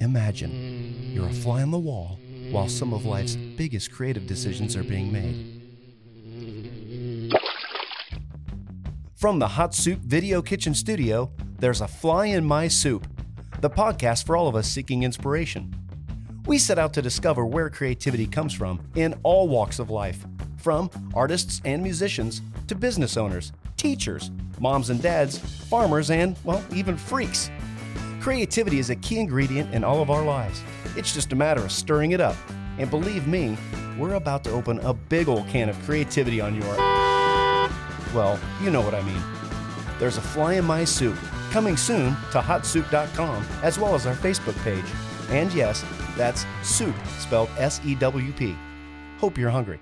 Imagine you're a fly on the wall while some of life's biggest creative decisions are being made. From the Hot Sewp Video Kitchen Studio, there's a Fly in My Soup, the podcast for all of us seeking inspiration. We set out to discover where creativity comes from in all walks of life, from artists and musicians to business owners, teachers, moms and dads, farmers, and, well, even freaks. Creativity is a key ingredient in all of our lives. It's just a matter of stirring it up. And believe me, we're about to open a big old can of creativity on your. Well, you know what I mean. There's a fly in my soup coming soon to hotsewp.com as well as our Facebook page. And yes, that's soup spelled S E W P. Hope you're hungry.